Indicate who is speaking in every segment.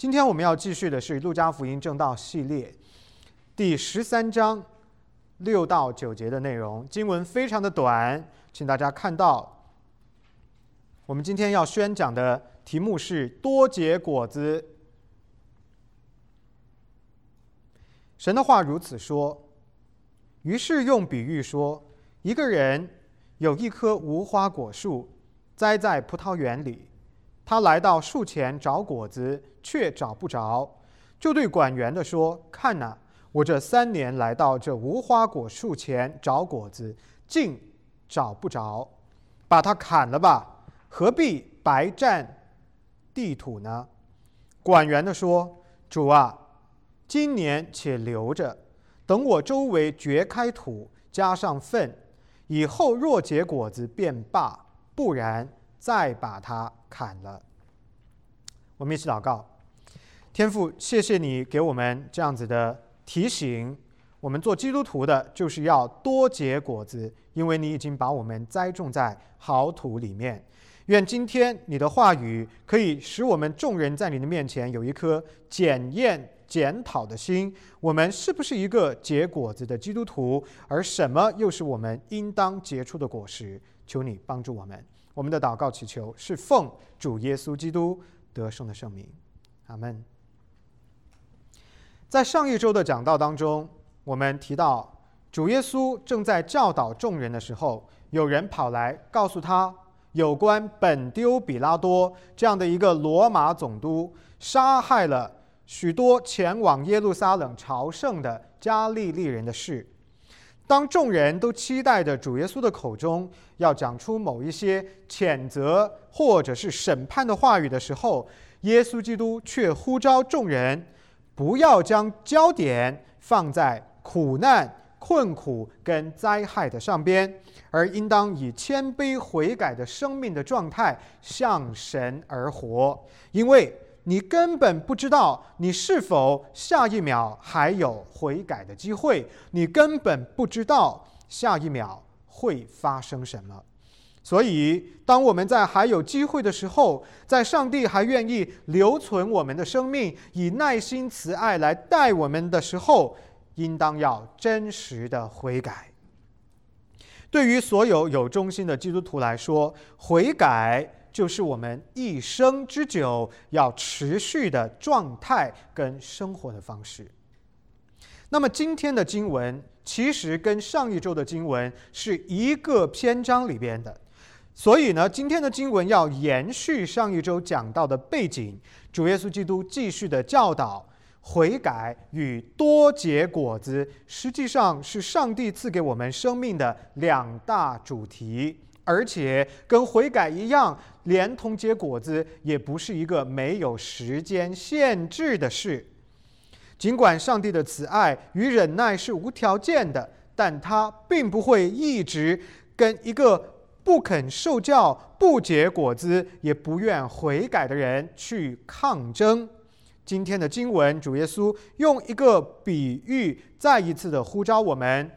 Speaker 1: 今天我们要继续的是《路加福音正道系列第十三章六到九节的内容。经文非常的短，请大家看到，我们今天要宣讲的题目是“多结果子”。神的话如此说，于是用比喻说：一个人有一棵无花果树，栽在葡萄园里。他来到树前找果子，却找不着，就对管园的说：“看呐，我这三年来到这无花果树前找果子，竟找不着，把它砍了吧，何必白占地土呢？”管园的说：“主啊，今年且留着，等我周围掘开土，加上粪，以后若结果子便罢，不然。”再把它砍了。我们一起祷告，天父，谢谢你给我们这样子的提醒。我们做基督徒的，就是要多结果子，因为你已经把我们栽种在好土里面。愿今天你的话语可以使我们众人在你的面前有一颗检验、检讨的心。我们是不是一个结果子的基督徒？而什么又是我们应当结出的果实？求你帮助我们。我们的祷告祈求是奉主耶稣基督得胜的圣名，阿门。在上一周的讲道当中，我们提到主耶稣正在教导众人的时候，有人跑来告诉他有关本丢比拉多这样的一个罗马总督杀害了许多前往耶路撒冷朝圣的加利利人的事。当众人都期待着主耶稣的口中要讲出某一些谴责或者是审判的话语的时候，耶稣基督却呼召众人不要将焦点放在苦难、困苦跟灾害的上边，而应当以谦卑悔改的生命的状态向神而活，因为。你根本不知道你是否下一秒还有悔改的机会，你根本不知道下一秒会发生什么。所以，当我们在还有机会的时候，在上帝还愿意留存我们的生命，以耐心慈爱来待我们的时候，应当要真实的悔改。对于所有有忠心的基督徒来说，悔改。就是我们一生之久要持续的状态跟生活的方式。那么今天的经文其实跟上一周的经文是一个篇章里边的，所以呢，今天的经文要延续上一周讲到的背景，主耶稣基督继续的教导悔改与多结果子，实际上是上帝赐给我们生命的两大主题。而且跟悔改一样，连同结果子也不是一个没有时间限制的事。尽管上帝的慈爱与忍耐是无条件的，但他并不会一直跟一个不肯受教、不结果子、也不愿悔改的人去抗争。今天的经文，主耶稣用一个比喻，再一次的呼召我们。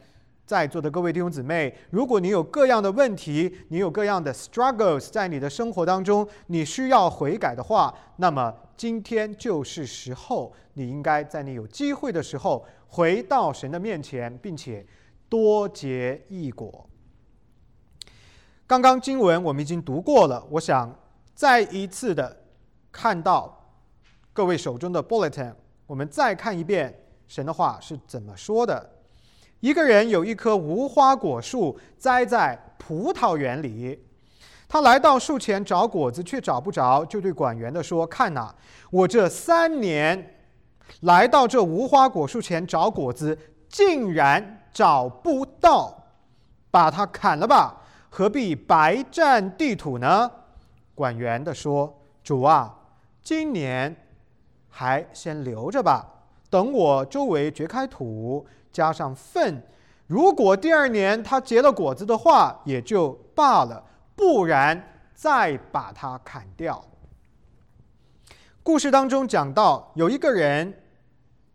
Speaker 1: 在座的各位弟兄姊妹，如果你有各样的问题，你有各样的 struggles 在你的生活当中，你需要悔改的话，那么今天就是时候，你应该在你有机会的时候回到神的面前，并且多结异果。刚刚经文我们已经读过了，我想再一次的看到各位手中的 bulletin，我们再看一遍神的话是怎么说的。一个人有一棵无花果树栽在葡萄园里，他来到树前找果子，却找不着，就对管园的说：“看呐，我这三年来到这无花果树前找果子，竟然找不到，把它砍了吧，何必白占地土呢？”管园的说：“主啊，今年还先留着吧，等我周围掘开土。”加上粪，如果第二年它结了果子的话，也就罢了；不然，再把它砍掉。故事当中讲到，有一个人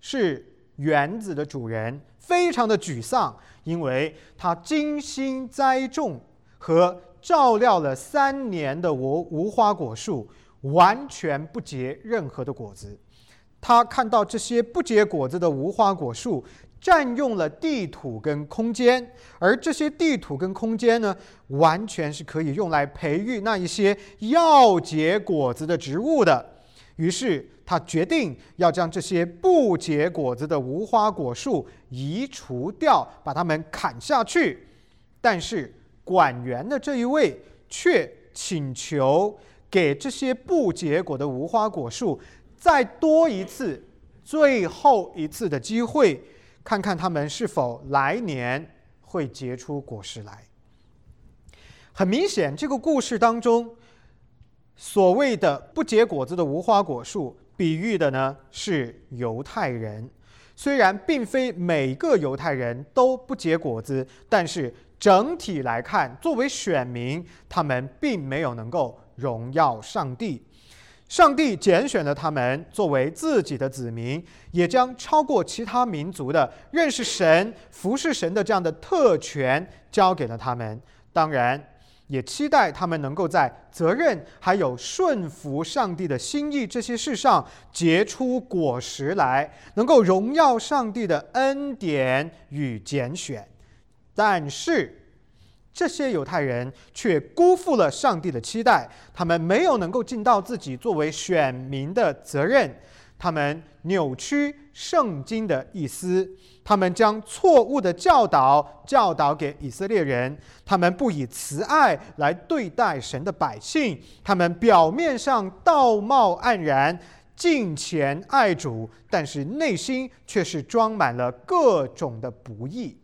Speaker 1: 是园子的主人，非常的沮丧，因为他精心栽种和照料了三年的无无花果树，完全不结任何的果子。他看到这些不结果子的无花果树占用了地土跟空间，而这些地土跟空间呢，完全是可以用来培育那一些要结果子的植物的。于是他决定要将这些不结果子的无花果树移除掉，把它们砍下去。但是管园的这一位却请求给这些不结果的无花果树。再多一次，最后一次的机会，看看他们是否来年会结出果实来。很明显，这个故事当中，所谓的不结果子的无花果树，比喻的呢是犹太人。虽然并非每个犹太人都不结果子，但是整体来看，作为选民，他们并没有能够荣耀上帝。上帝拣选了他们作为自己的子民，也将超过其他民族的认识神、服侍神的这样的特权交给了他们。当然，也期待他们能够在责任还有顺服上帝的心意这些事上结出果实来，能够荣耀上帝的恩典与拣选。但是，这些犹太人却辜负了上帝的期待，他们没有能够尽到自己作为选民的责任，他们扭曲圣经的意思，他们将错误的教导教导给以色列人，他们不以慈爱来对待神的百姓，他们表面上道貌岸然，敬虔爱主，但是内心却是装满了各种的不义。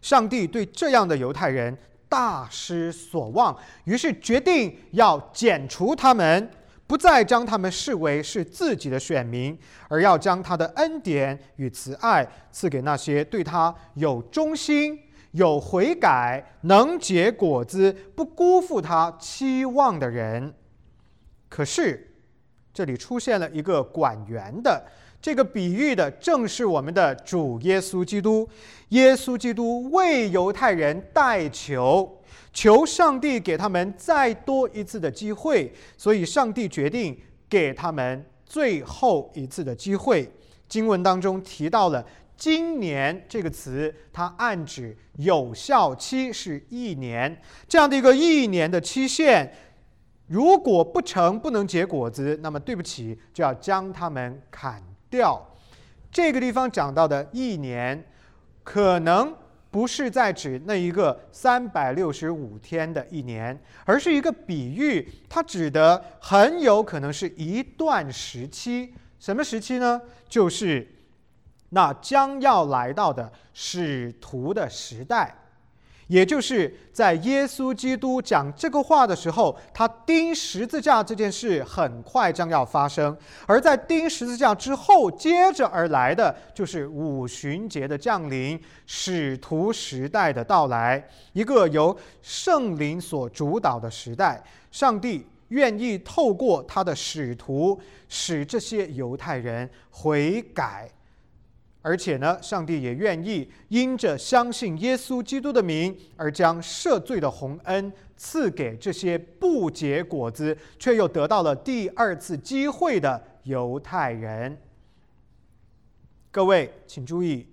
Speaker 1: 上帝对这样的犹太人大失所望，于是决定要剪除他们，不再将他们视为是自己的选民，而要将他的恩典与慈爱赐给那些对他有忠心、有悔改、能结果子、不辜负他期望的人。可是，这里出现了一个管园的。这个比喻的正是我们的主耶稣基督。耶稣基督为犹太人代求，求上帝给他们再多一次的机会，所以上帝决定给他们最后一次的机会。经文当中提到了“今年”这个词，它暗指有效期是一年，这样的一个一年的期限。如果不成，不能结果子，那么对不起，就要将他们砍。掉，这个地方讲到的一年，可能不是在指那一个三百六十五天的一年，而是一个比喻，它指的很有可能是一段时期。什么时期呢？就是那将要来到的使徒的时代。也就是在耶稣基督讲这个话的时候，他钉十字架这件事很快将要发生；而在钉十字架之后，接着而来的就是五旬节的降临，使徒时代的到来，一个由圣灵所主导的时代。上帝愿意透过他的使徒，使这些犹太人悔改。而且呢，上帝也愿意因着相信耶稣基督的名，而将赦罪的洪恩赐给这些不结果子却又得到了第二次机会的犹太人。各位请注意，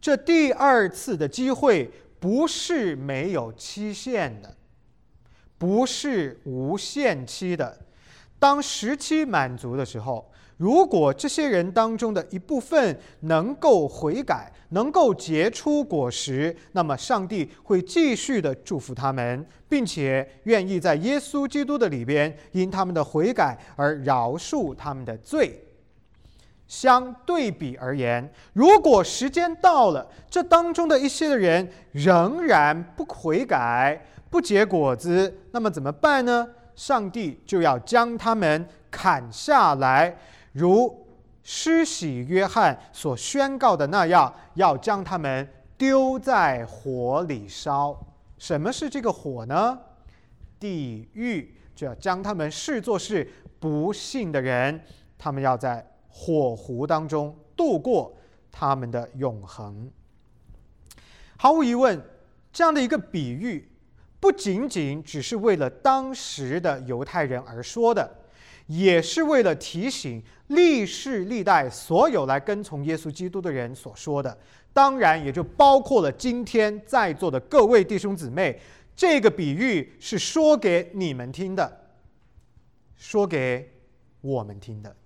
Speaker 1: 这第二次的机会不是没有期限的，不是无限期的。当时期满足的时候。如果这些人当中的一部分能够悔改，能够结出果实，那么上帝会继续的祝福他们，并且愿意在耶稣基督的里边，因他们的悔改而饶恕他们的罪。相对比而言，如果时间到了，这当中的一些的人仍然不悔改、不结果子，那么怎么办呢？上帝就要将他们砍下来。如施洗约翰所宣告的那样，要将他们丢在火里烧。什么是这个火呢？地狱，就要将他们视作是不幸的人，他们要在火湖当中度过他们的永恒。毫无疑问，这样的一个比喻，不仅仅只是为了当时的犹太人而说的，也是为了提醒历世历代所有来跟从耶稣基督的人所说的。当然，也就包括了今天在座的各位弟兄姊妹。这个比喻是说给你们听的，说给我们听的。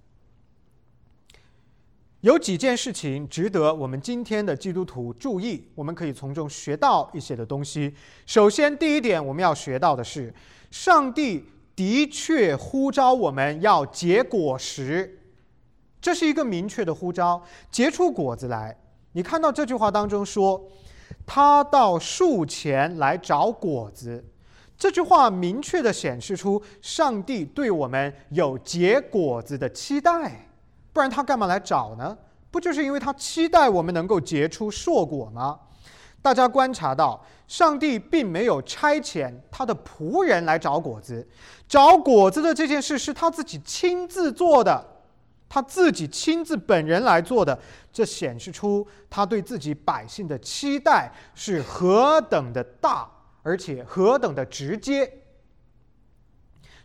Speaker 1: 有几件事情值得我们今天的基督徒注意，我们可以从中学到一些的东西。首先，第一点我们要学到的是，上帝的确呼召我们要结果实，这是一个明确的呼召，结出果子来。你看到这句话当中说，他到树前来找果子，这句话明确的显示出上帝对我们有结果子的期待。不然他干嘛来找呢？不就是因为他期待我们能够结出硕果吗？大家观察到，上帝并没有差遣他的仆人来找果子，找果子的这件事是他自己亲自做的，他自己亲自本人来做的。这显示出他对自己百姓的期待是何等的大，而且何等的直接。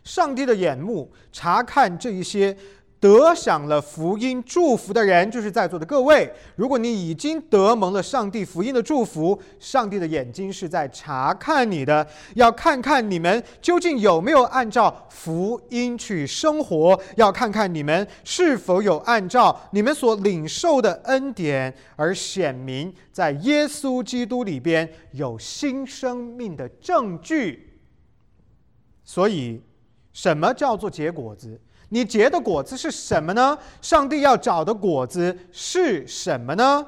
Speaker 1: 上帝的眼目查看这一些。得享了福音祝福的人，就是在座的各位。如果你已经得蒙了上帝福音的祝福，上帝的眼睛是在查看你的，要看看你们究竟有没有按照福音去生活，要看看你们是否有按照你们所领受的恩典而显明，在耶稣基督里边有新生命的证据。所以，什么叫做结果子？你结的果子是什么呢？上帝要找的果子是什么呢？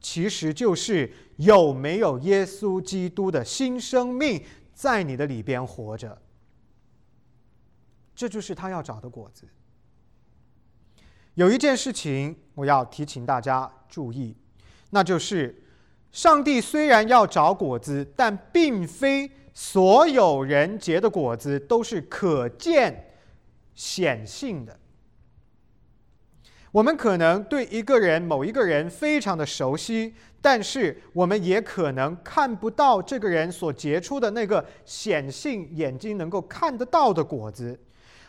Speaker 1: 其实就是有没有耶稣基督的新生命在你的里边活着。这就是他要找的果子。有一件事情我要提醒大家注意，那就是上帝虽然要找果子，但并非所有人结的果子都是可见。显性的，我们可能对一个人、某一个人非常的熟悉，但是我们也可能看不到这个人所结出的那个显性眼睛能够看得到的果子。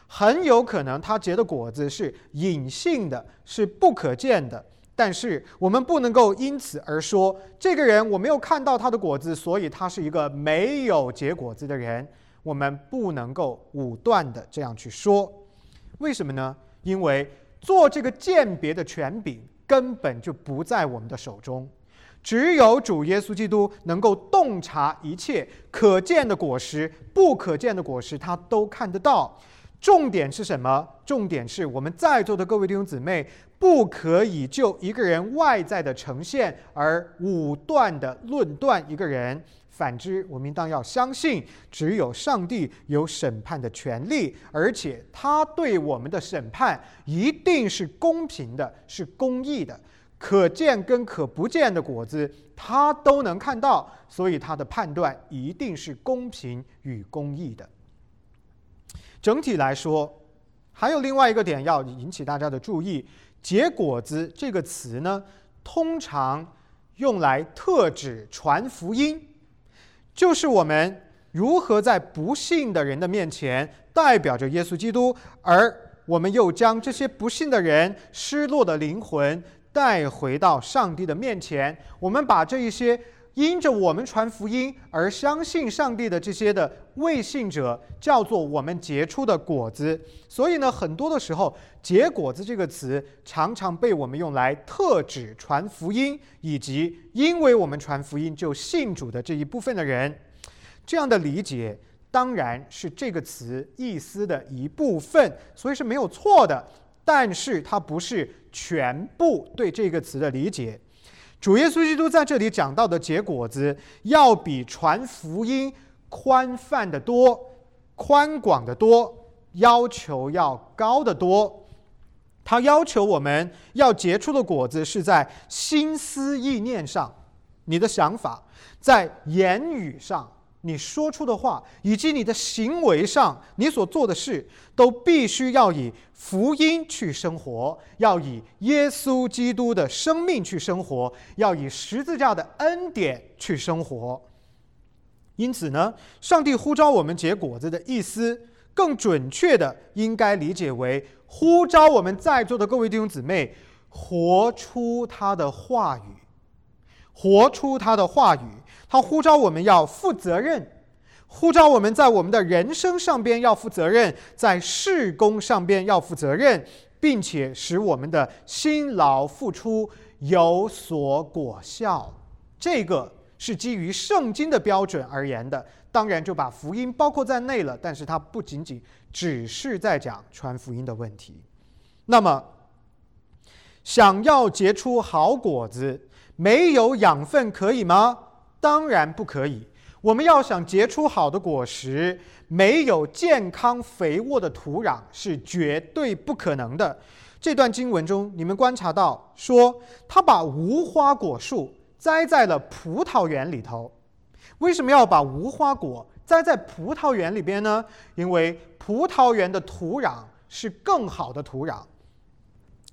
Speaker 1: 很有可能他结的果子是隐性的，是不可见的。但是我们不能够因此而说，这个人我没有看到他的果子，所以他是一个没有结果子的人。我们不能够武断的这样去说。为什么呢？因为做这个鉴别的权柄根本就不在我们的手中，只有主耶稣基督能够洞察一切可见的果实、不可见的果实，他都看得到。重点是什么？重点是我们在座的各位弟兄姊妹，不可以就一个人外在的呈现而武断的论断一个人。反之，我们应当要相信，只有上帝有审判的权利，而且他对我们的审判一定是公平的，是公义的。可见跟可不见的果子，他都能看到，所以他的判断一定是公平与公义的。整体来说，还有另外一个点要引起大家的注意：“结果子”这个词呢，通常用来特指传福音。就是我们如何在不幸的人的面前代表着耶稣基督，而我们又将这些不幸的人失落的灵魂带回到上帝的面前。我们把这一些因着我们传福音而相信上帝的这些的未信者，叫做我们结出的果子。所以呢，很多的时候，“结果子”这个词常常被我们用来特指传福音，以及因为我们传福音就信主的这一部分的人。这样的理解当然是这个词意思的一部分，所以是没有错的。但是它不是全部对这个词的理解。主耶稣基督在这里讲到的结果子，要比传福音宽泛的多、宽广的多，要求要高的多。他要求我们要结出的果子是在心思意念上，你的想法，在言语上。你说出的话，以及你的行为上，你所做的事，都必须要以福音去生活，要以耶稣基督的生命去生活，要以十字架的恩典去生活。因此呢，上帝呼召我们结果子的意思，更准确的应该理解为呼召我们在座的各位弟兄姊妹，活出他的话语，活出他的话语。他呼召我们要负责任，呼召我们在我们的人生上边要负责任，在事工上边要负责任，并且使我们的辛劳付出有所果效。这个。是基于圣经的标准而言的，当然就把福音包括在内了。但是它不仅仅只是在讲传福音的问题。那么，想要结出好果子，没有养分可以吗？当然不可以。我们要想结出好的果实，没有健康肥沃的土壤是绝对不可能的。这段经文中，你们观察到说，他把无花果树。栽在了葡萄园里头，为什么要把无花果栽在葡萄园里边呢？因为葡萄园的土壤是更好的土壤，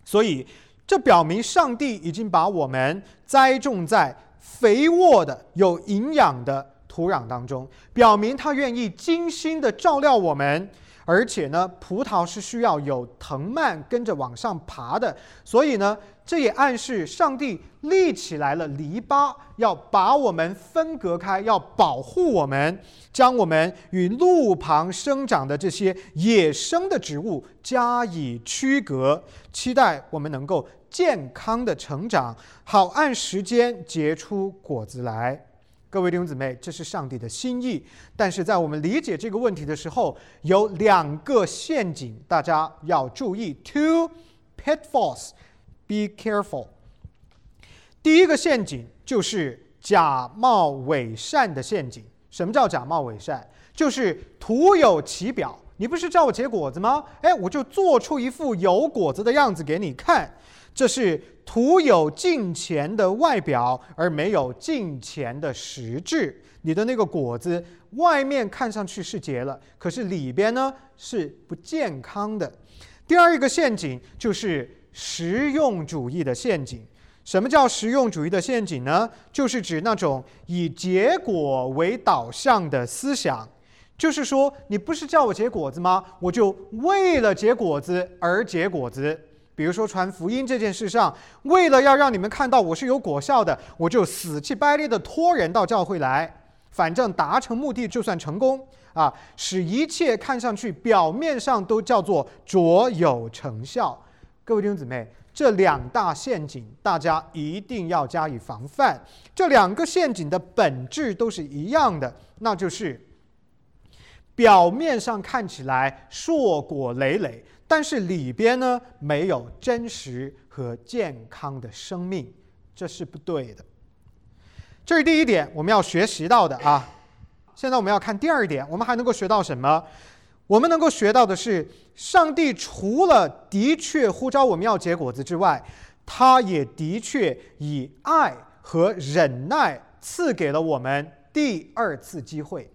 Speaker 1: 所以这表明上帝已经把我们栽种在肥沃的、有营养的土壤当中，表明他愿意精心的照料我们。而且呢，葡萄是需要有藤蔓跟着往上爬的，所以呢，这也暗示上帝立起来了篱笆，要把我们分隔开，要保护我们，将我们与路旁生长的这些野生的植物加以区隔，期待我们能够健康的成长，好按时间结出果子来。各位弟兄姊妹，这是上帝的心意。但是在我们理解这个问题的时候，有两个陷阱，大家要注意。Two pitfalls, be careful。第一个陷阱就是假冒伪善的陷阱。什么叫假冒伪善？就是徒有其表。你不是叫我结果子吗？哎，我就做出一副有果子的样子给你看。这是徒有敬虔的外表，而没有敬虔的实质。你的那个果子外面看上去是结了，可是里边呢是不健康的。第二一个陷阱就是实用主义的陷阱。什么叫实用主义的陷阱呢？就是指那种以结果为导向的思想。就是说，你不是叫我结果子吗？我就为了结果子而结果子。比如说传福音这件事上，为了要让你们看到我是有果效的，我就死气白咧的拖人到教会来，反正达成目的就算成功啊，使一切看上去表面上都叫做卓有成效。各位弟兄姊妹，这两大陷阱大家一定要加以防范。这两个陷阱的本质都是一样的，那就是表面上看起来硕果累累。但是里边呢没有真实和健康的生命，这是不对的。这是第一点我们要学习到的啊。现在我们要看第二点，我们还能够学到什么？我们能够学到的是，上帝除了的确呼召我们要结果子之外，他也的确以爱和忍耐赐给了我们第二次机会。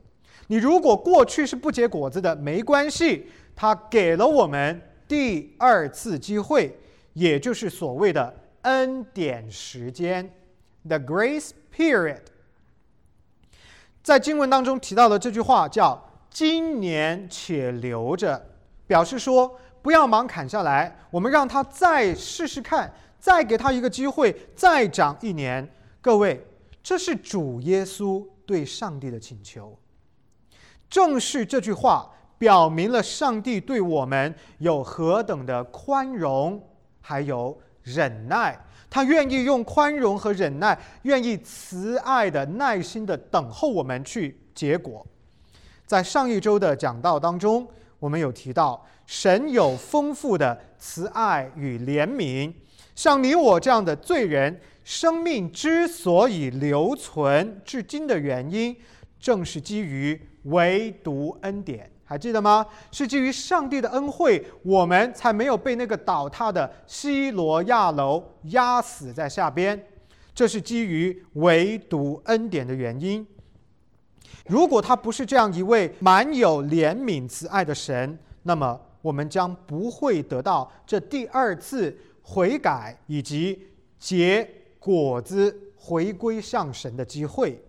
Speaker 1: 你如果过去是不结果子的，没关系。他给了我们第二次机会，也就是所谓的恩典时间 （the grace period）。在经文当中提到的这句话叫“今年且留着”，表示说不要忙砍下来，我们让他再试试看，再给他一个机会，再长一年。各位，这是主耶稣对上帝的请求。正是这句话。表明了上帝对我们有何等的宽容，还有忍耐。他愿意用宽容和忍耐，愿意慈爱的、耐心的等候我们去结果。在上一周的讲道当中，我们有提到，神有丰富的慈爱与怜悯。像你我这样的罪人，生命之所以留存至今的原因，正是基于唯独恩典。还记得吗？是基于上帝的恩惠，我们才没有被那个倒塌的西罗亚楼压死在下边。这是基于唯独恩典的原因。如果他不是这样一位满有怜悯慈爱的神，那么我们将不会得到这第二次悔改以及结果子、回归向神的机会。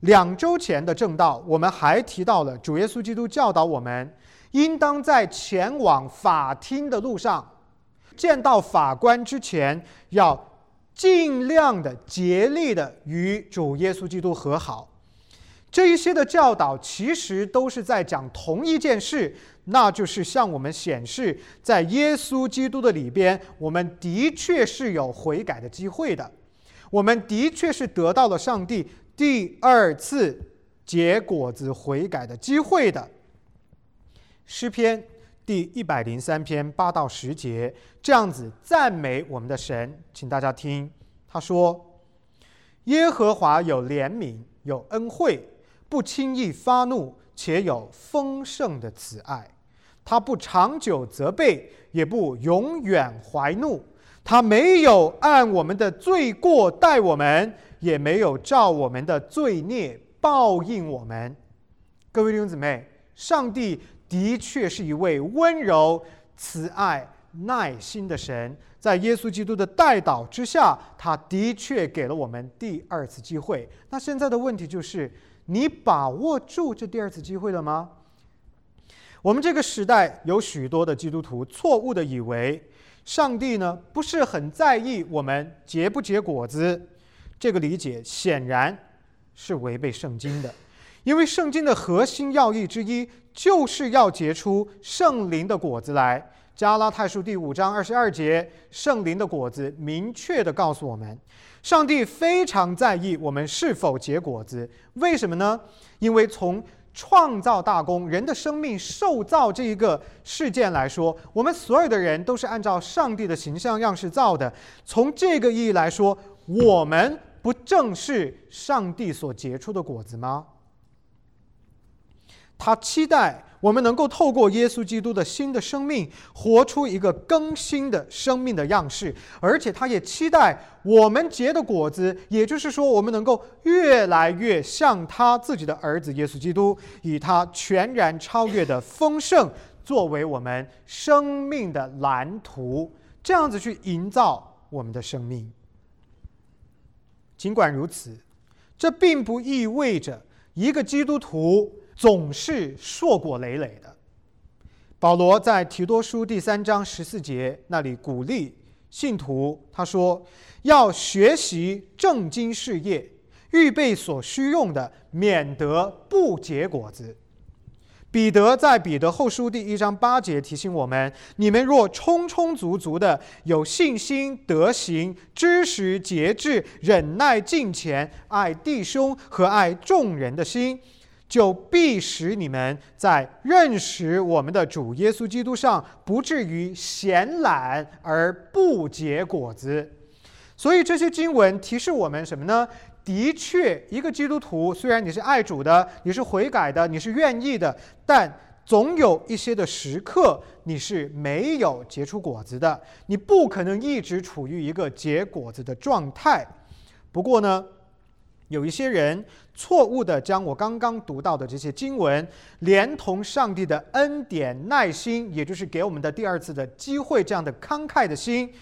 Speaker 1: 两周前的正道，我们还提到了主耶稣基督教导我们，应当在前往法庭的路上，见到法官之前，要尽量的竭力的与主耶稣基督和好。这一些的教导其实都是在讲同一件事，那就是向我们显示，在耶稣基督的里边，我们的确是有悔改的机会的，我们的确是得到了上帝。第二次结果子悔改的机会的诗篇第一百零三篇八到十节，这样子赞美我们的神，请大家听。他说：“耶和华有怜悯，有恩惠，不轻易发怒，且有丰盛的慈爱。他不长久责备，也不永远怀怒。他没有按我们的罪过待我们。”也没有照我们的罪孽报应我们。各位弟兄姊妹，上帝的确是一位温柔、慈爱、耐心的神。在耶稣基督的带导之下，他的确给了我们第二次机会。那现在的问题就是：你把握住这第二次机会了吗？我们这个时代有许多的基督徒错误的以为，上帝呢不是很在意我们结不结果子。这个理解显然是违背圣经的，因为圣经的核心要义之一就是要结出圣灵的果子来。加拉太书第五章二十二节，圣灵的果子明确的告诉我们，上帝非常在意我们是否结果子。为什么呢？因为从创造大功、人的生命受造这一个事件来说，我们所有的人都是按照上帝的形象样式造的。从这个意义来说，我们。不正是上帝所结出的果子吗？他期待我们能够透过耶稣基督的新的生命，活出一个更新的生命的样式，而且他也期待我们结的果子，也就是说，我们能够越来越像他自己的儿子耶稣基督，以他全然超越的丰盛作为我们生命的蓝图，这样子去营造我们的生命。尽管如此，这并不意味着一个基督徒总是硕果累累的。保罗在提多书第三章十四节那里鼓励信徒，他说：“要学习正经事业，预备所需用的，免得不结果子。”彼得在彼得后书第一章八节提醒我们：你们若充充足足的有信心、德行、知识、节制、忍耐、敬虔、爱弟兄和爱众人的心，就必使你们在认识我们的主耶稣基督上，不至于闲懒而不结果子。所以这些经文提示我们什么呢？的确，一个基督徒虽然你是爱主的，你是悔改的，你是愿意的，但总有一些的时刻你是没有结出果子的。你不可能一直处于一个结果子的状态。不过呢，有一些人错误的将我刚刚读到的这些经文，连同上帝的恩典、耐心，也就是给我们的第二次的机会，这样的慷慨的心，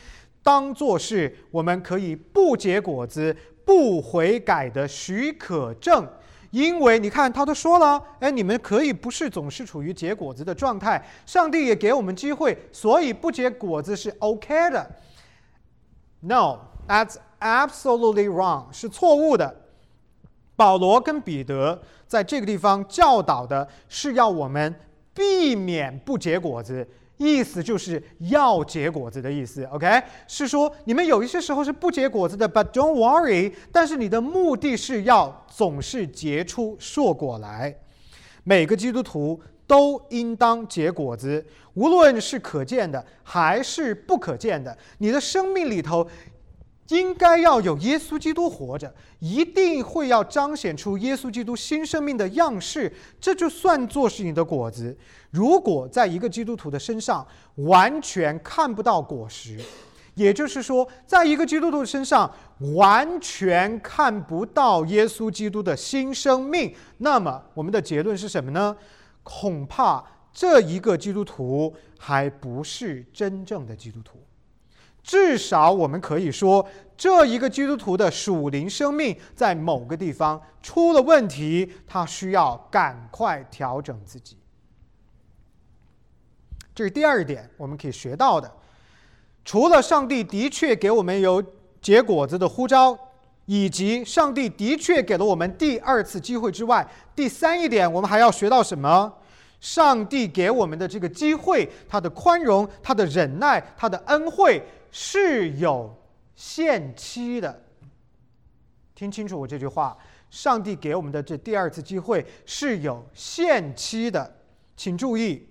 Speaker 1: 当做是我们可以不结果子。不悔改的许可证，因为你看他都说了，哎，你们可以不是总是处于结果子的状态，上帝也给我们机会，所以不结果子是 OK 的。No，that's absolutely wrong，是错误的。保罗跟彼得在这个地方教导的是要我们避免不结果子。意思就是要结果子的意思，OK？是说你们有一些时候是不结果子的，But don't worry。但是你的目的是要总是结出硕果来。每个基督徒都应当结果子，无论是可见的还是不可见的。你的生命里头。应该要有耶稣基督活着，一定会要彰显出耶稣基督新生命的样式，这就算作是你的果子。如果在一个基督徒的身上完全看不到果实，也就是说，在一个基督徒身上完全看不到耶稣基督的新生命，那么我们的结论是什么呢？恐怕这一个基督徒还不是真正的基督徒。至少我们可以说，这一个基督徒的属灵生命在某个地方出了问题，他需要赶快调整自己。这是第二点，我们可以学到的。除了上帝的确给我们有结果子的呼召，以及上帝的确给了我们第二次机会之外，第三一点，我们还要学到什么？上帝给我们的这个机会，他的宽容、他的忍耐、他的恩惠。是有限期的，听清楚我这句话。上帝给我们的这第二次机会是有限期的，请注意，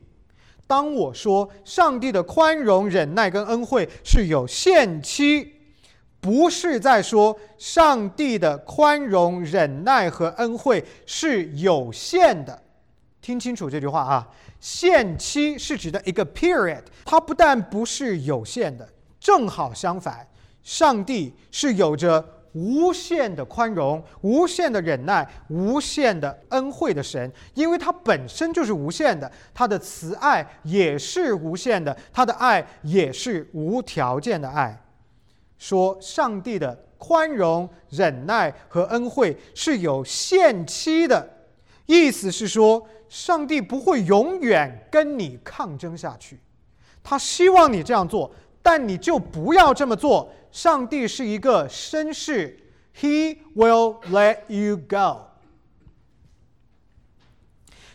Speaker 1: 当我说上帝的宽容、忍耐跟恩惠是有限期，不是在说上帝的宽容、忍耐和恩惠是有限的。听清楚这句话啊，限期是指的一个 period，它不但不是有限的。正好相反，上帝是有着无限的宽容、无限的忍耐、无限的恩惠的神，因为他本身就是无限的，他的慈爱也是无限的，他的爱也是无条件的爱。说上帝的宽容、忍耐和恩惠是有限期的，意思是说，上帝不会永远跟你抗争下去，他希望你这样做。但你就不要这么做。上帝是一个绅士，He will let you go。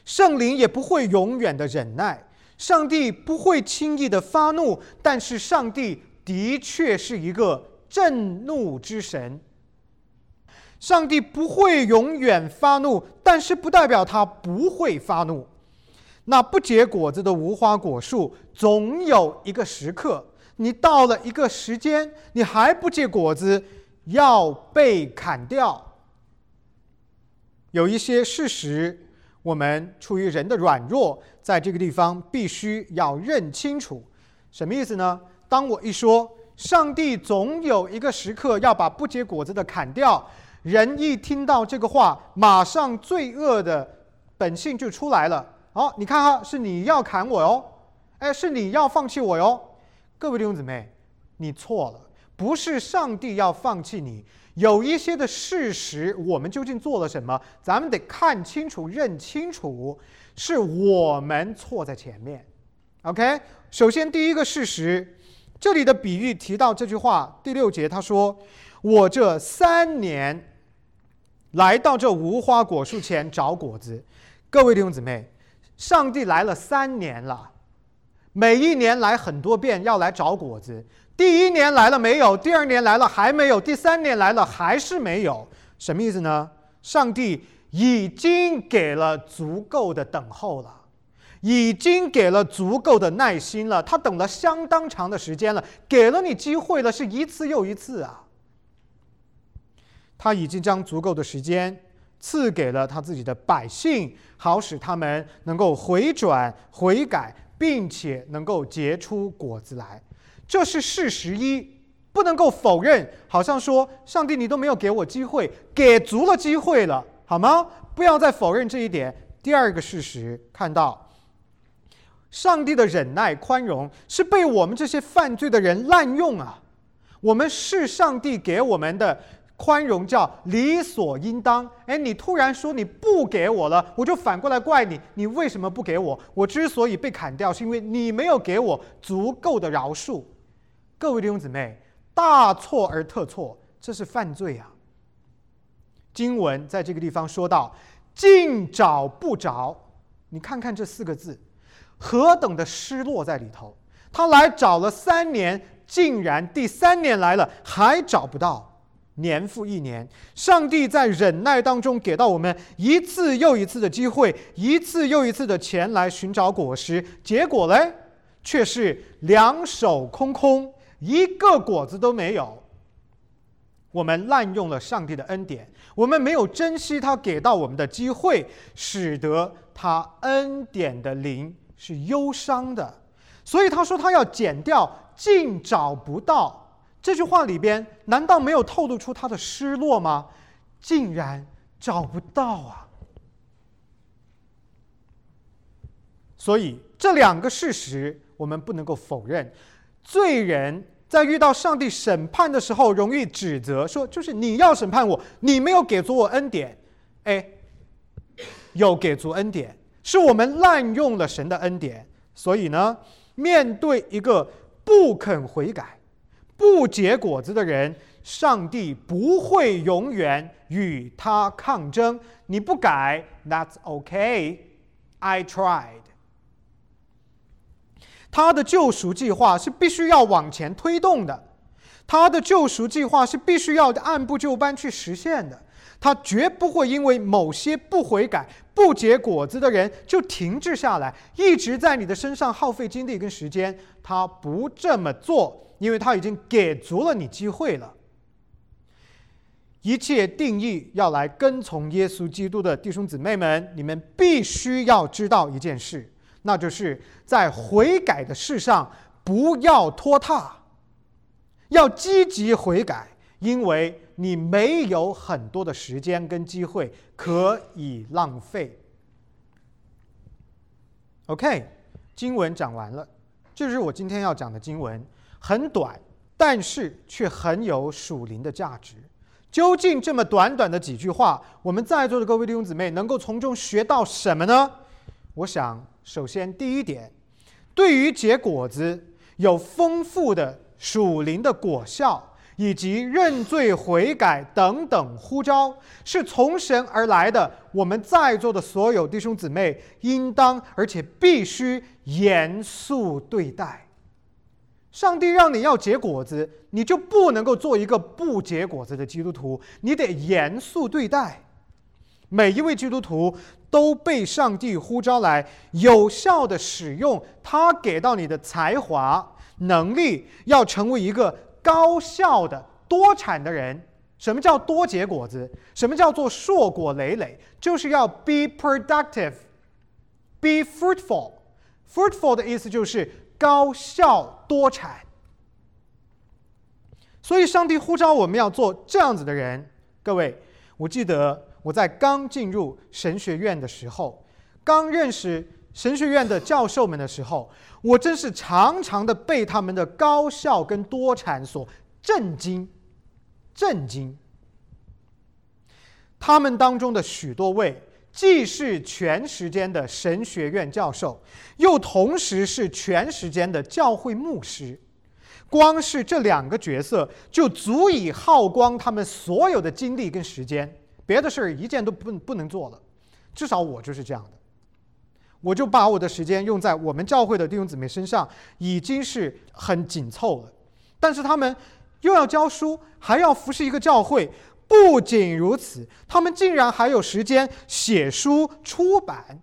Speaker 1: 圣灵也不会永远的忍耐，上帝不会轻易的发怒。但是上帝的确是一个震怒之神。上帝不会永远发怒，但是不代表他不会发怒。那不结果子的无花果树，总有一个时刻。你到了一个时间，你还不结果子，要被砍掉。有一些事实，我们出于人的软弱，在这个地方必须要认清楚。什么意思呢？当我一说上帝总有一个时刻要把不结果子的砍掉，人一听到这个话，马上罪恶的本性就出来了。好，你看哈，是你要砍我哟，哎，是你要放弃我哟。各位弟兄姊妹，你错了，不是上帝要放弃你。有一些的事实，我们究竟做了什么？咱们得看清楚、认清楚，是我们错在前面。OK，首先第一个事实，这里的比喻提到这句话，第六节他说：“我这三年来到这无花果树前找果子。”各位弟兄姊妹，上帝来了三年了。每一年来很多遍，要来找果子。第一年来了没有？第二年来了还没有？第三年来了还是没有？什么意思呢？上帝已经给了足够的等候了，已经给了足够的耐心了。他等了相当长的时间了，给了你机会了，是一次又一次啊。他已经将足够的时间赐给了他自己的百姓，好使他们能够回转悔改。并且能够结出果子来，这是事实一，不能够否认。好像说上帝，你都没有给我机会，给足了机会了，好吗？不要再否认这一点。第二个事实，看到上帝的忍耐宽容是被我们这些犯罪的人滥用啊。我们是上帝给我们的。宽容叫理所应当。哎，你突然说你不给我了，我就反过来怪你。你为什么不给我？我之所以被砍掉，是因为你没有给我足够的饶恕。各位弟兄姊妹，大错而特错，这是犯罪啊！经文在这个地方说到“尽找不着”，你看看这四个字，何等的失落在里头。他来找了三年，竟然第三年来了还找不到。年复一年，上帝在忍耐当中给到我们一次又一次的机会，一次又一次的前来寻找果实，结果嘞，却是两手空空，一个果子都没有。我们滥用了上帝的恩典，我们没有珍惜他给到我们的机会，使得他恩典的灵是忧伤的，所以他说他要剪掉，竟找不到。这句话里边难道没有透露出他的失落吗？竟然找不到啊！所以这两个事实我们不能够否认：罪人在遇到上帝审判的时候，容易指责说：“就是你要审判我，你没有给足我恩典。”哎，有给足恩典，是我们滥用了神的恩典。所以呢，面对一个不肯悔改、不结果子的人，上帝不会永远与他抗争。你不改，That's okay. I tried. 他的救赎计划是必须要往前推动的，他的救赎计划是必须要按部就班去实现的。他绝不会因为某些不悔改、不结果子的人就停滞下来，一直在你的身上耗费精力跟时间。他不这么做，因为他已经给足了你机会了。一切定义要来跟从耶稣基督的弟兄姊妹们，你们必须要知道一件事。那就是在悔改的事上不要拖沓，要积极悔改，因为你没有很多的时间跟机会可以浪费。OK，经文讲完了，这是我今天要讲的经文，很短，但是却很有属灵的价值。究竟这么短短的几句话，我们在座的各位弟兄姊妹能够从中学到什么呢？我想。首先，第一点，对于结果子有丰富的属灵的果效，以及认罪悔改等等呼召，是从神而来的。我们在座的所有弟兄姊妹，应当而且必须严肃对待。上帝让你要结果子，你就不能够做一个不结果子的基督徒，你得严肃对待。每一位基督徒都被上帝呼召来有效的使用他给到你的才华能力，要成为一个高效的多产的人。什么叫多结果子？什么叫做硕果累累？就是要 be productive，be fruitful。fruitful 的意思就是高效多产。所以，上帝呼召我们要做这样子的人。各位，我记得。我在刚进入神学院的时候，刚认识神学院的教授们的时候，我真是常常的被他们的高效跟多产所震惊，震惊。他们当中的许多位，既是全时间的神学院教授，又同时是全时间的教会牧师，光是这两个角色，就足以耗光他们所有的精力跟时间。别的事儿一件都不不能做了，至少我就是这样的。我就把我的时间用在我们教会的弟兄姊妹身上，已经是很紧凑了。但是他们又要教书，还要服侍一个教会。不仅如此，他们竟然还有时间写书、出版、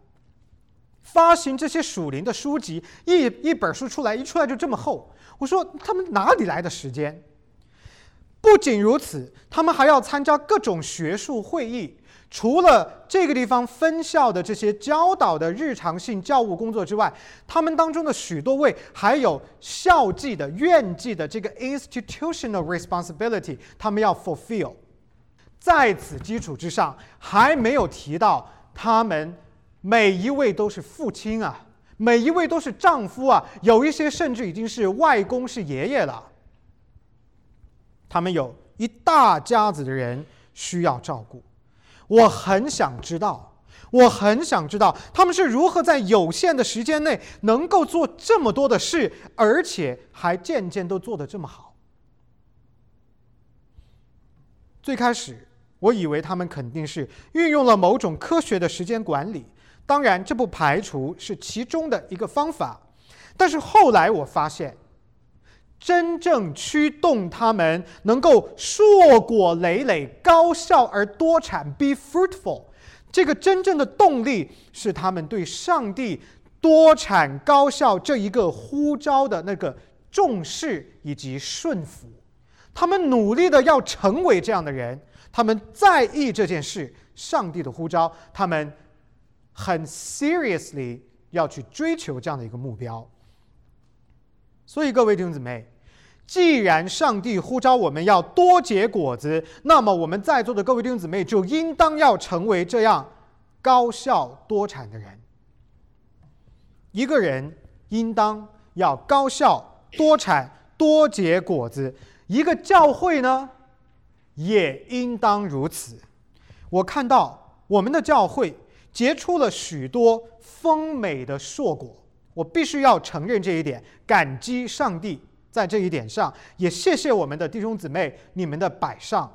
Speaker 1: 发行这些属灵的书籍。一一本书出来，一出来就这么厚。我说他们哪里来的时间？不仅如此，他们还要参加各种学术会议。除了这个地方分校的这些教导的日常性教务工作之外，他们当中的许多位还有校际的、院际的这个 institutional responsibility，他们要 fulfill。在此基础之上，还没有提到他们每一位都是父亲啊，每一位都是丈夫啊，有一些甚至已经是外公、是爷爷了。他们有一大家子的人需要照顾，我很想知道，我很想知道他们是如何在有限的时间内能够做这么多的事，而且还渐渐都做得这么好。最开始我以为他们肯定是运用了某种科学的时间管理，当然这不排除是其中的一个方法，但是后来我发现。真正驱动他们能够硕果累累、高效而多产 （be fruitful），这个真正的动力是他们对上帝多产高效这一个呼召的那个重视以及顺服。他们努力的要成为这样的人，他们在意这件事，上帝的呼召，他们很 seriously 要去追求这样的一个目标。所以，各位弟兄姊妹，既然上帝呼召我们要多结果子，那么我们在座的各位弟兄姊妹就应当要成为这样高效多产的人。一个人应当要高效多产多结果子。一个教会呢，也应当如此。我看到我们的教会结出了许多丰美的硕果，我必须要承认这一点，感激上帝在这一点上，也谢谢我们的弟兄姊妹你们的摆上。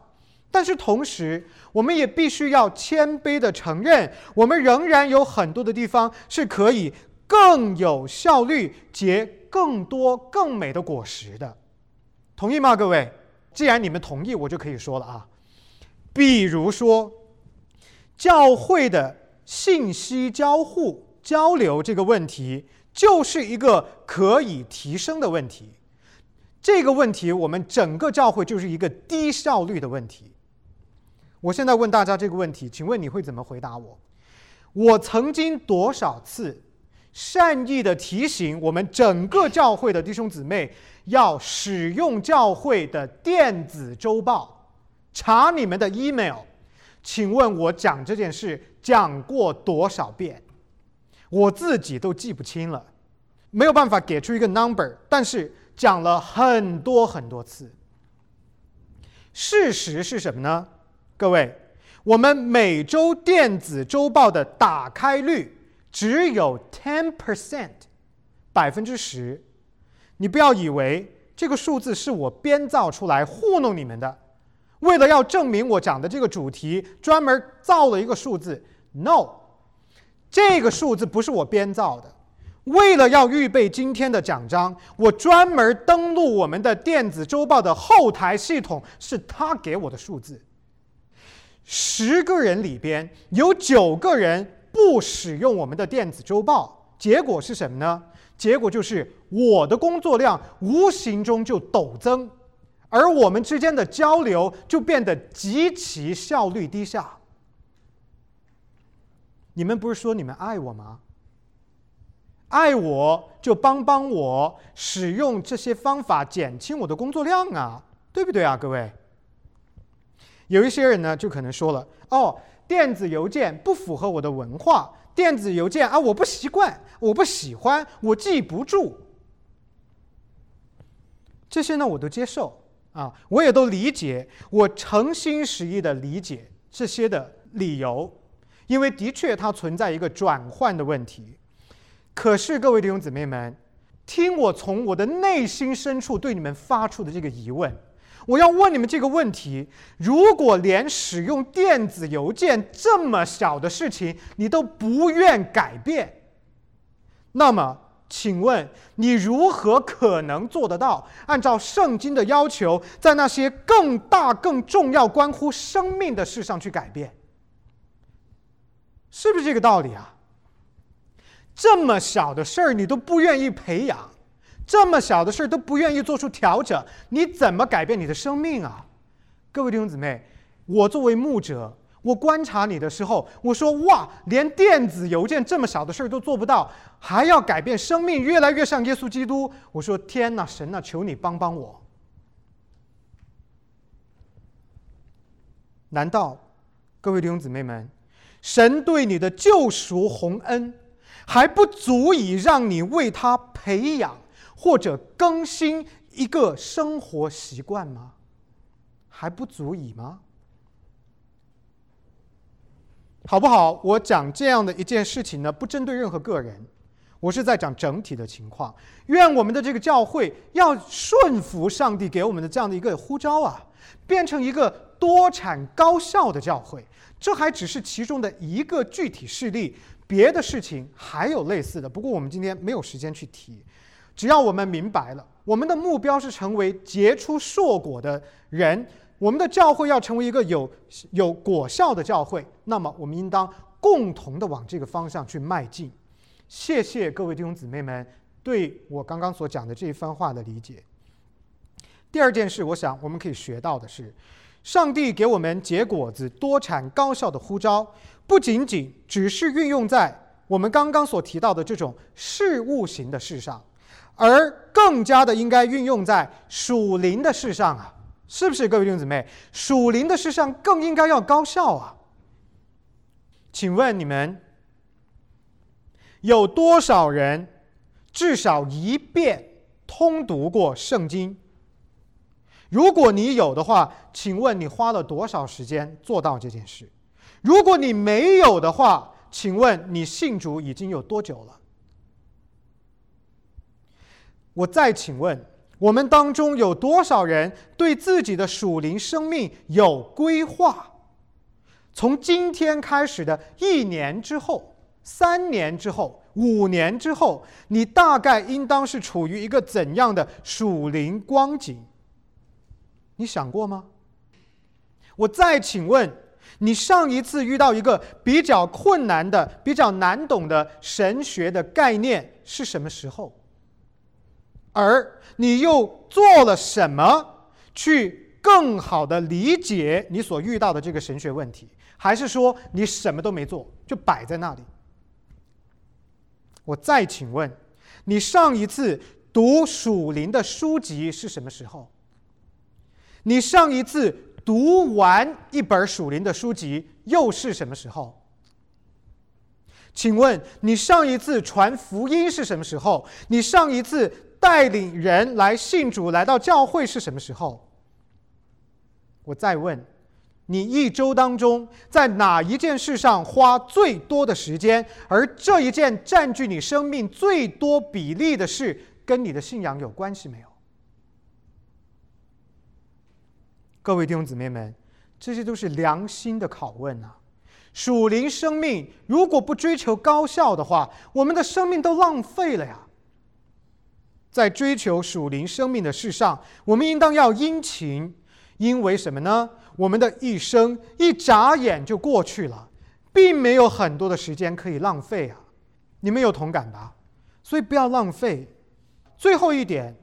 Speaker 1: 但是同时，我们也必须要谦卑的承认，我们仍然有很多的地方是可以更有效率结更多更美的果实的。同意吗，各位？既然你们同意，我就可以说了啊。比如说，教会的信息交互交流这个问题，就是一个可以提升的问题。这个问题，我们整个教会就是一个低效率的问题。我现在问大家这个问题，请问你会怎么回答我？我曾经多少次善意的提醒我们整个教会的弟兄姊妹要使用教会的电子周报，查你们的 email？请问我讲这件事讲过多少遍？我自己都记不清了，没有办法给出一个 number，但是讲了很多很多次。事实是什么呢？各位，我们每周电子周报的打开率只有 ten percent，百分之十。你不要以为这个数字是我编造出来糊弄你们的，为了要证明我讲的这个主题，专门造了一个数字。No，这个数字不是我编造的。为了要预备今天的奖章，我专门登录我们的电子周报的后台系统，是他给我的数字。十个人里边有九个人不使用我们的电子周报，结果是什么呢？结果就是我的工作量无形中就陡增，而我们之间的交流就变得极其效率低下。你们不是说你们爱我吗？爱我就帮帮我，使用这些方法减轻我的工作量啊，对不对啊，各位？有一些人呢，就可能说了：“哦，电子邮件不符合我的文化，电子邮件啊，我不习惯，我不喜欢，我记不住。”这些呢，我都接受啊，我也都理解，我诚心实意的理解这些的理由，因为的确它存在一个转换的问题。可是，各位弟兄姊妹们，听我从我的内心深处对你们发出的这个疑问。我要问你们这个问题：如果连使用电子邮件这么小的事情你都不愿改变，那么，请问你如何可能做得到？按照圣经的要求，在那些更大、更重要、关乎生命的事上去改变，是不是这个道理啊？这么小的事儿你都不愿意培养？这么小的事都不愿意做出调整，你怎么改变你的生命啊？各位弟兄姊妹，我作为牧者，我观察你的时候，我说哇，连电子邮件这么小的事都做不到，还要改变生命，越来越像耶稣基督。我说天哪，神呐，求你帮帮我！难道各位弟兄姊妹们，神对你的救赎洪恩还不足以让你为他培养？或者更新一个生活习惯吗？还不足以吗？好不好？我讲这样的一件事情呢，不针对任何个人，我是在讲整体的情况。愿我们的这个教会要顺服上帝给我们的这样的一个呼召啊，变成一个多产高效的教会。这还只是其中的一个具体事例，别的事情还有类似的。不过我们今天没有时间去提。只要我们明白了，我们的目标是成为结出硕果的人，我们的教会要成为一个有有果效的教会，那么我们应当共同的往这个方向去迈进。谢谢各位弟兄姊妹们对我刚刚所讲的这一番话的理解。第二件事，我想我们可以学到的是，上帝给我们结果子、多产、高效的呼召，不仅仅只是运用在我们刚刚所提到的这种事物型的事上。而更加的应该运用在属灵的事上啊，是不是各位弟兄姊妹？属灵的事上更应该要高效啊。请问你们有多少人至少一遍通读过圣经？如果你有的话，请问你花了多少时间做到这件事？如果你没有的话，请问你信主已经有多久了？我再请问，我们当中有多少人对自己的属灵生命有规划？从今天开始的一年之后、三年之后、五年之后，你大概应当是处于一个怎样的属灵光景？你想过吗？我再请问，你上一次遇到一个比较困难的、比较难懂的神学的概念是什么时候？而你又做了什么去更好的理解你所遇到的这个神学问题？还是说你什么都没做，就摆在那里？我再请问，你上一次读属灵的书籍是什么时候？你上一次读完一本属灵的书籍又是什么时候？请问你上一次传福音是什么时候？你上一次？带领人来信主，来到教会是什么时候？我再问，你一周当中在哪一件事上花最多的时间？而这一件占据你生命最多比例的事，跟你的信仰有关系没有？各位弟兄姊妹们，这些都是良心的拷问啊！属灵生命如果不追求高效的话，我们的生命都浪费了呀！在追求属灵生命的事上，我们应当要殷勤，因为什么呢？我们的一生一眨眼就过去了，并没有很多的时间可以浪费啊！你们有同感吧？所以不要浪费。最后一点，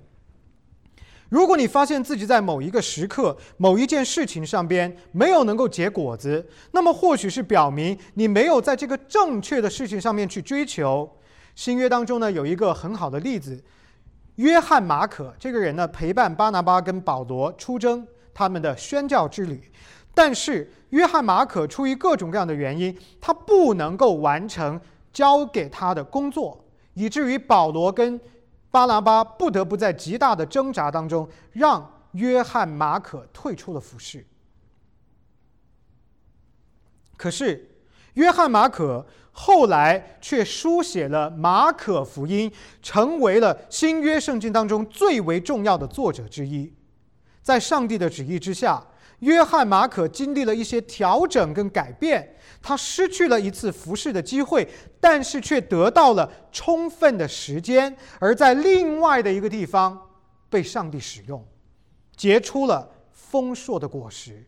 Speaker 1: 如果你发现自己在某一个时刻、某一件事情上边没有能够结果子，那么或许是表明你没有在这个正确的事情上面去追求。新约当中呢，有一个很好的例子。约翰马可这个人呢，陪伴巴拿巴跟保罗出征他们的宣教之旅，但是约翰马可出于各种各样的原因，他不能够完成交给他的工作，以至于保罗跟巴拿巴不得不在极大的挣扎当中，让约翰马可退出了服饰。可是约翰马可。后来却书写了马可福音，成为了新约圣经当中最为重要的作者之一。在上帝的旨意之下，约翰马可经历了一些调整跟改变，他失去了一次服侍的机会，但是却得到了充分的时间，而在另外的一个地方被上帝使用，结出了丰硕的果实。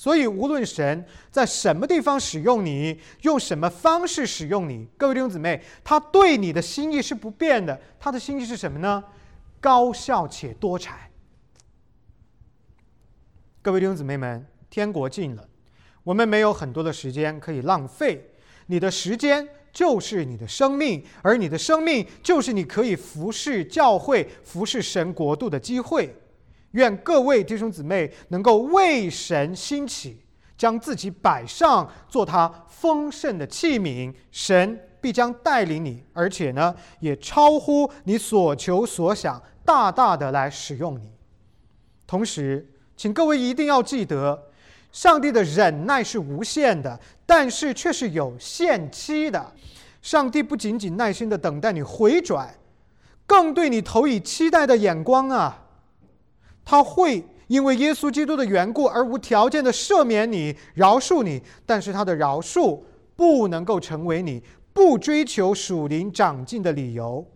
Speaker 1: 所以，无论神在什么地方使用你，用什么方式使用你，各位弟兄姊妹，他对你的心意是不变的。他的心意是什么呢？高效且多产。各位弟兄姊妹们，天国近了，我们没有很多的时间可以浪费。你的时间就是你的生命，而你的生命就是你可以服侍教会、服侍神国度的机会。愿各位弟兄姊妹能够为神兴起，将自己摆上，做他丰盛的器皿。神必将带领你，而且呢，也超乎你所求所想，大大的来使用你。同时，请各位一定要记得，上帝的忍耐是无限的，但是却是有限期的。上帝不仅仅耐心的等待你回转，更对你投以期待的眼光啊！他会因为耶稣基督的缘故而无条件的赦免你、饶恕你，但是他的饶恕不能够成为你不追求属灵长进的理由。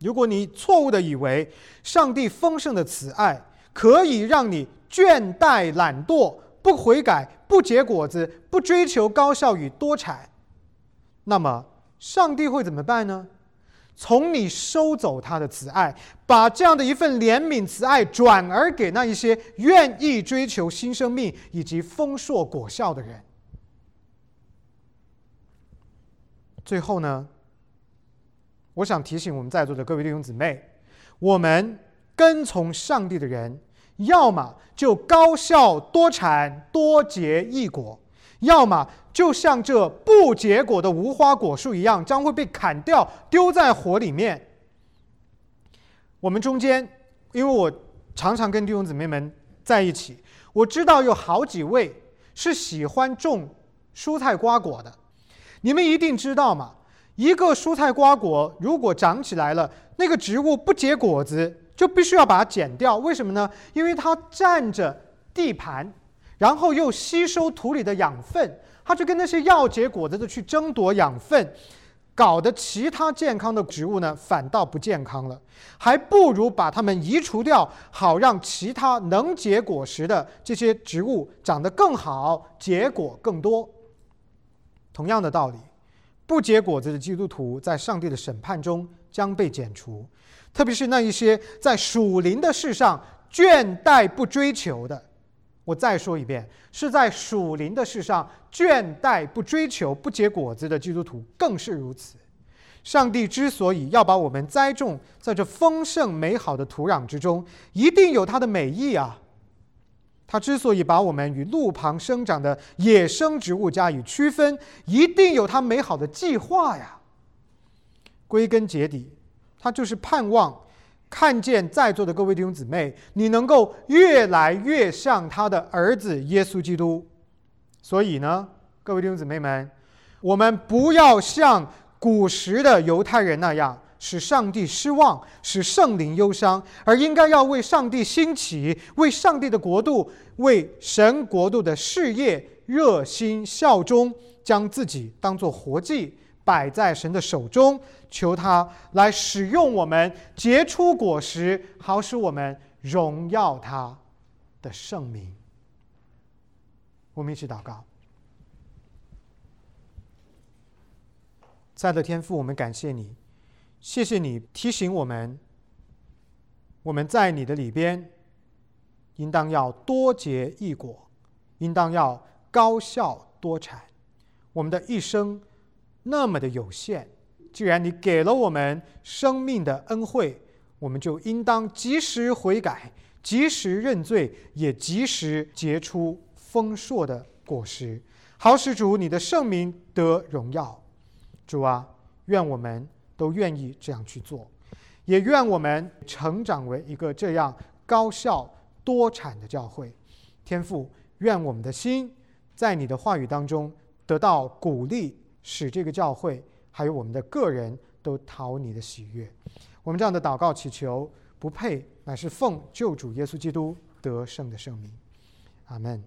Speaker 1: 如果你错误的以为上帝丰盛的慈爱可以让你倦怠懒惰、不悔改、不结果子、不追求高效与多产，那么上帝会怎么办呢？从你收走他的慈爱，把这样的一份怜悯慈爱转而给那一些愿意追求新生命以及丰硕果效的人。最后呢，我想提醒我们在座的各位弟兄姊妹，我们跟从上帝的人，要么就高效多产多结异果。要么就像这不结果的无花果树一样，将会被砍掉，丢在火里面；我们中间，因为我常常跟弟兄姊妹们在一起，我知道有好几位是喜欢种蔬菜瓜果的。你们一定知道嘛？一个蔬菜瓜果如果长起来了，那个植物不结果子，就必须要把它剪掉。为什么呢？因为它占着地盘，然后又吸收土里的养分，它就跟那些要结果子的去争夺养分。搞得其他健康的植物呢，反倒不健康了，还不如把它们移除掉，好让其他能结果实的这些植物长得更好，结果更多。同样的道理，不结果子的基督徒在上帝的审判中将被剪除，特别是那一些在属灵的事上倦怠不追求的。我再说一遍，是在属灵的事上倦怠不追求、不结果子的基督徒更是如此。上帝之所以要把我们栽种在这丰盛美好的土壤之中，一定有他的美意啊！他之所以把我们与路旁生长的野生植物加以区分，一定有他美好的计划呀！归根结底，他就是盼望。看见在座的各位弟兄姊妹，你能够越来越像他的儿子耶稣基督。所以呢，各位弟兄姊妹们，我们不要像古时的犹太人那样使上帝失望，使圣灵忧伤，而应该要为上帝兴起，为上帝的国度，为神国度的事业热心效忠，将自己当作活祭。摆在神的手中，求他来使用我们，结出果实，好使我们荣耀他的圣名。我们一起祷告。在的天父，我们感谢你，谢谢你提醒我们，我们在你的里边，应当要多结异果，应当要高效多产，我们的一生。那么的有限，既然你给了我们生命的恩惠，我们就应当及时悔改，及时认罪，也及时结出丰硕的果实，好使主你的圣名得荣耀。主啊，愿我们都愿意这样去做，也愿我们成长为一个这样高效多产的教会。天父，愿我们的心在你的话语当中得到鼓励。使这个教会还有我们的个人都讨你的喜悦，我们这样的祷告祈求不配，乃是奉救主耶稣基督得胜的圣名，阿门。